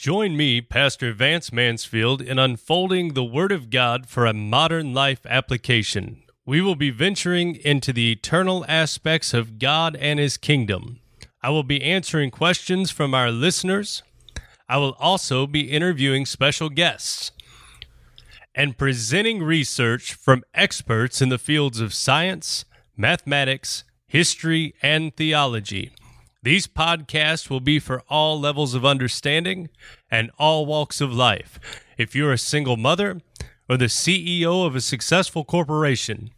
Join me, Pastor Vance Mansfield, in unfolding the Word of God for a modern life application. We will be venturing into the eternal aspects of God and His kingdom. I will be answering questions from our listeners. I will also be interviewing special guests and presenting research from experts in the fields of science, mathematics, history, and theology. These podcasts will be for all levels of understanding and all walks of life. If you're a single mother or the CEO of a successful corporation,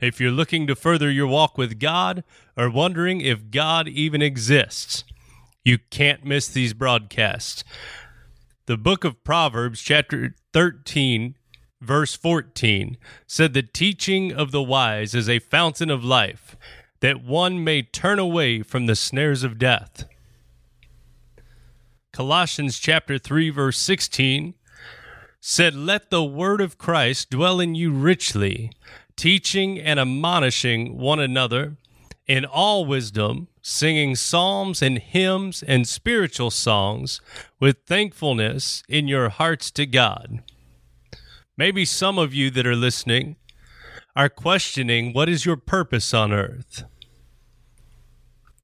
if you're looking to further your walk with God or wondering if God even exists, you can't miss these broadcasts. The book of Proverbs, chapter 13, verse 14, said, The teaching of the wise is a fountain of life that one may turn away from the snares of death. Colossians chapter 3 verse 16 said, Let the word of Christ dwell in you richly, teaching and admonishing one another in all wisdom, singing psalms and hymns and spiritual songs with thankfulness in your hearts to God. Maybe some of you that are listening are questioning what is your purpose on earth?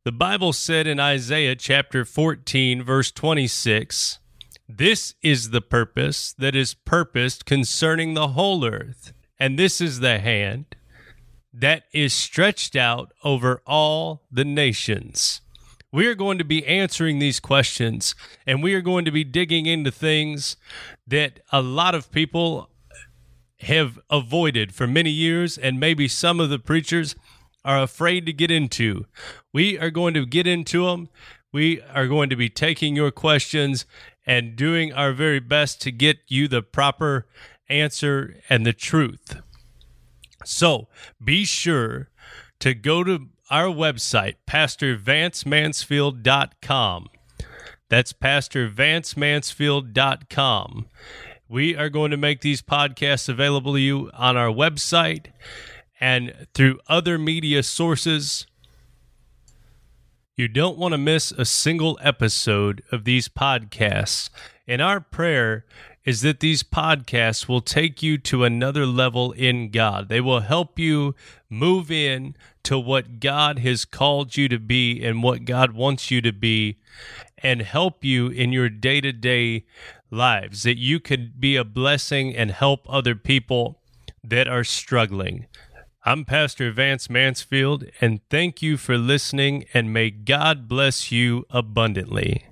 The Bible said in Isaiah chapter 14, verse 26, This is the purpose that is purposed concerning the whole earth, and this is the hand that is stretched out over all the nations. We are going to be answering these questions, and we are going to be digging into things that a lot of people have avoided for many years, and maybe some of the preachers are afraid to get into. We are going to get into them. We are going to be taking your questions and doing our very best to get you the proper answer and the truth. So be sure to go to our website, pastorvancemansfield.com. That's pastorvancemansfield.com. We are going to make these podcasts available to you on our website and through other media sources. You don't want to miss a single episode of these podcasts. And our prayer is that these podcasts will take you to another level in God. They will help you move in to what God has called you to be and what God wants you to be and help you in your day to day lives, that you could be a blessing and help other people that are struggling. I'm Pastor Vance Mansfield, and thank you for listening, and may God bless you abundantly.